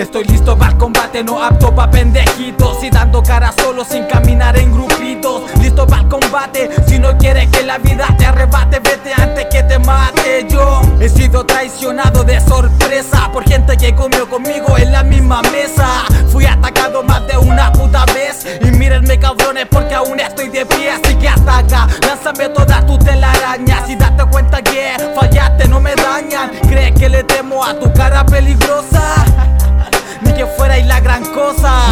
Estoy listo para el combate, no apto pa' pendejitos. Y dando cara solo sin caminar en grupitos. Listo para el combate, si no quieres que la vida te arrebate Vete antes que te mate. Yo he sido traicionado de sorpresa Por gente que comió conmigo en la misma mesa. Fui atacado más de una puta vez. Y mírenme cabrones porque aún estoy de pie. Así que ataca, lánzame todas tus telarañas Y date cuenta que fallaste, no me dañan. ¿Crees que le temo a tu cara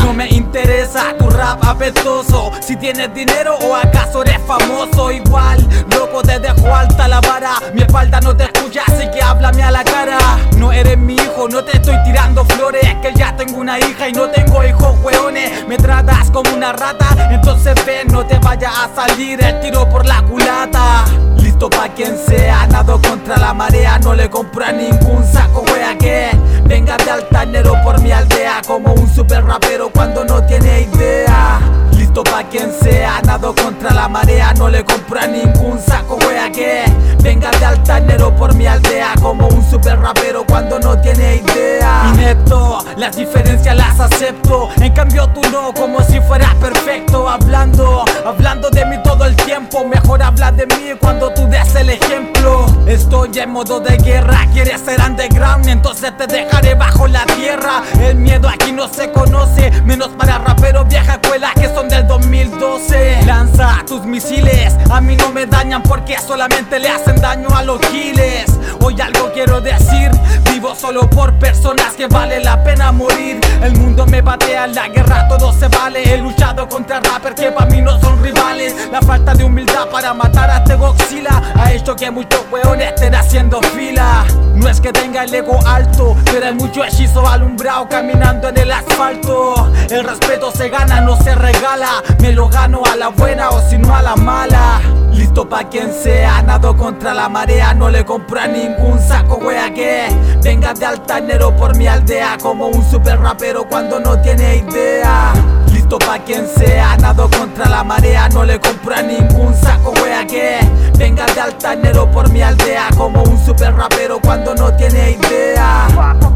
No me interesa tu rap apestoso. Si tienes dinero o acaso eres famoso Igual, loco te dejo alta la vara. Mi espalda no te escucha así que háblame a la cara. No eres mi hijo, no te estoy tirando flores Que ya tengo una hija y no tengo hijos hueones. Me tratas como una rata, entonces ven no te vaya a salir el tiro por la culata. Listo pa' quien sea, nado contra la marea No le compro a ningún saco wea que sea, nado contra la marea No le compro a ningún saco wea que Venga de altanero por mi aldea Como un super rapero cuando no tiene idea. Inepto, las diferencias las acepto En cambio tú no, como si fueras perfecto Hablando, hablando de mí todo el tiempo Mejor habla de mí cuando tú des el ejemplo. Estoy en modo de guerra, quieres ser underground Entonces te dejaré bajo la tierra. El miedo aquí no se conoce Menos para raperos tus misiles, a mí no me dañan porque solamente le hacen daño a los giles. Hoy algo quiero decir, vivo solo por personas que vale la pena morir. El mundo me batea, la guerra todo se vale. He luchado contra rappers que para mí no son rivales. La falta de humildad para matar a este Godzilla Ha hecho que muchos haciendo fila No es que tenga el ego alto, pero hay mucho hechizo alumbrado caminando en el asfalto. El respeto se gana, no se regala. Me lo gano a la buena o si no a la mala. Listo pa' quien sea, nado contra la marea. No le compro a ningún saco wea que Venga de altanero por mi aldea. Como un super rapero cuando no tiene idea. Listo pa' quien sea, contra la marea No le compro a ningún saco wea que Venga de altanero por mi aldea Como un super rapero cuando no tiene idea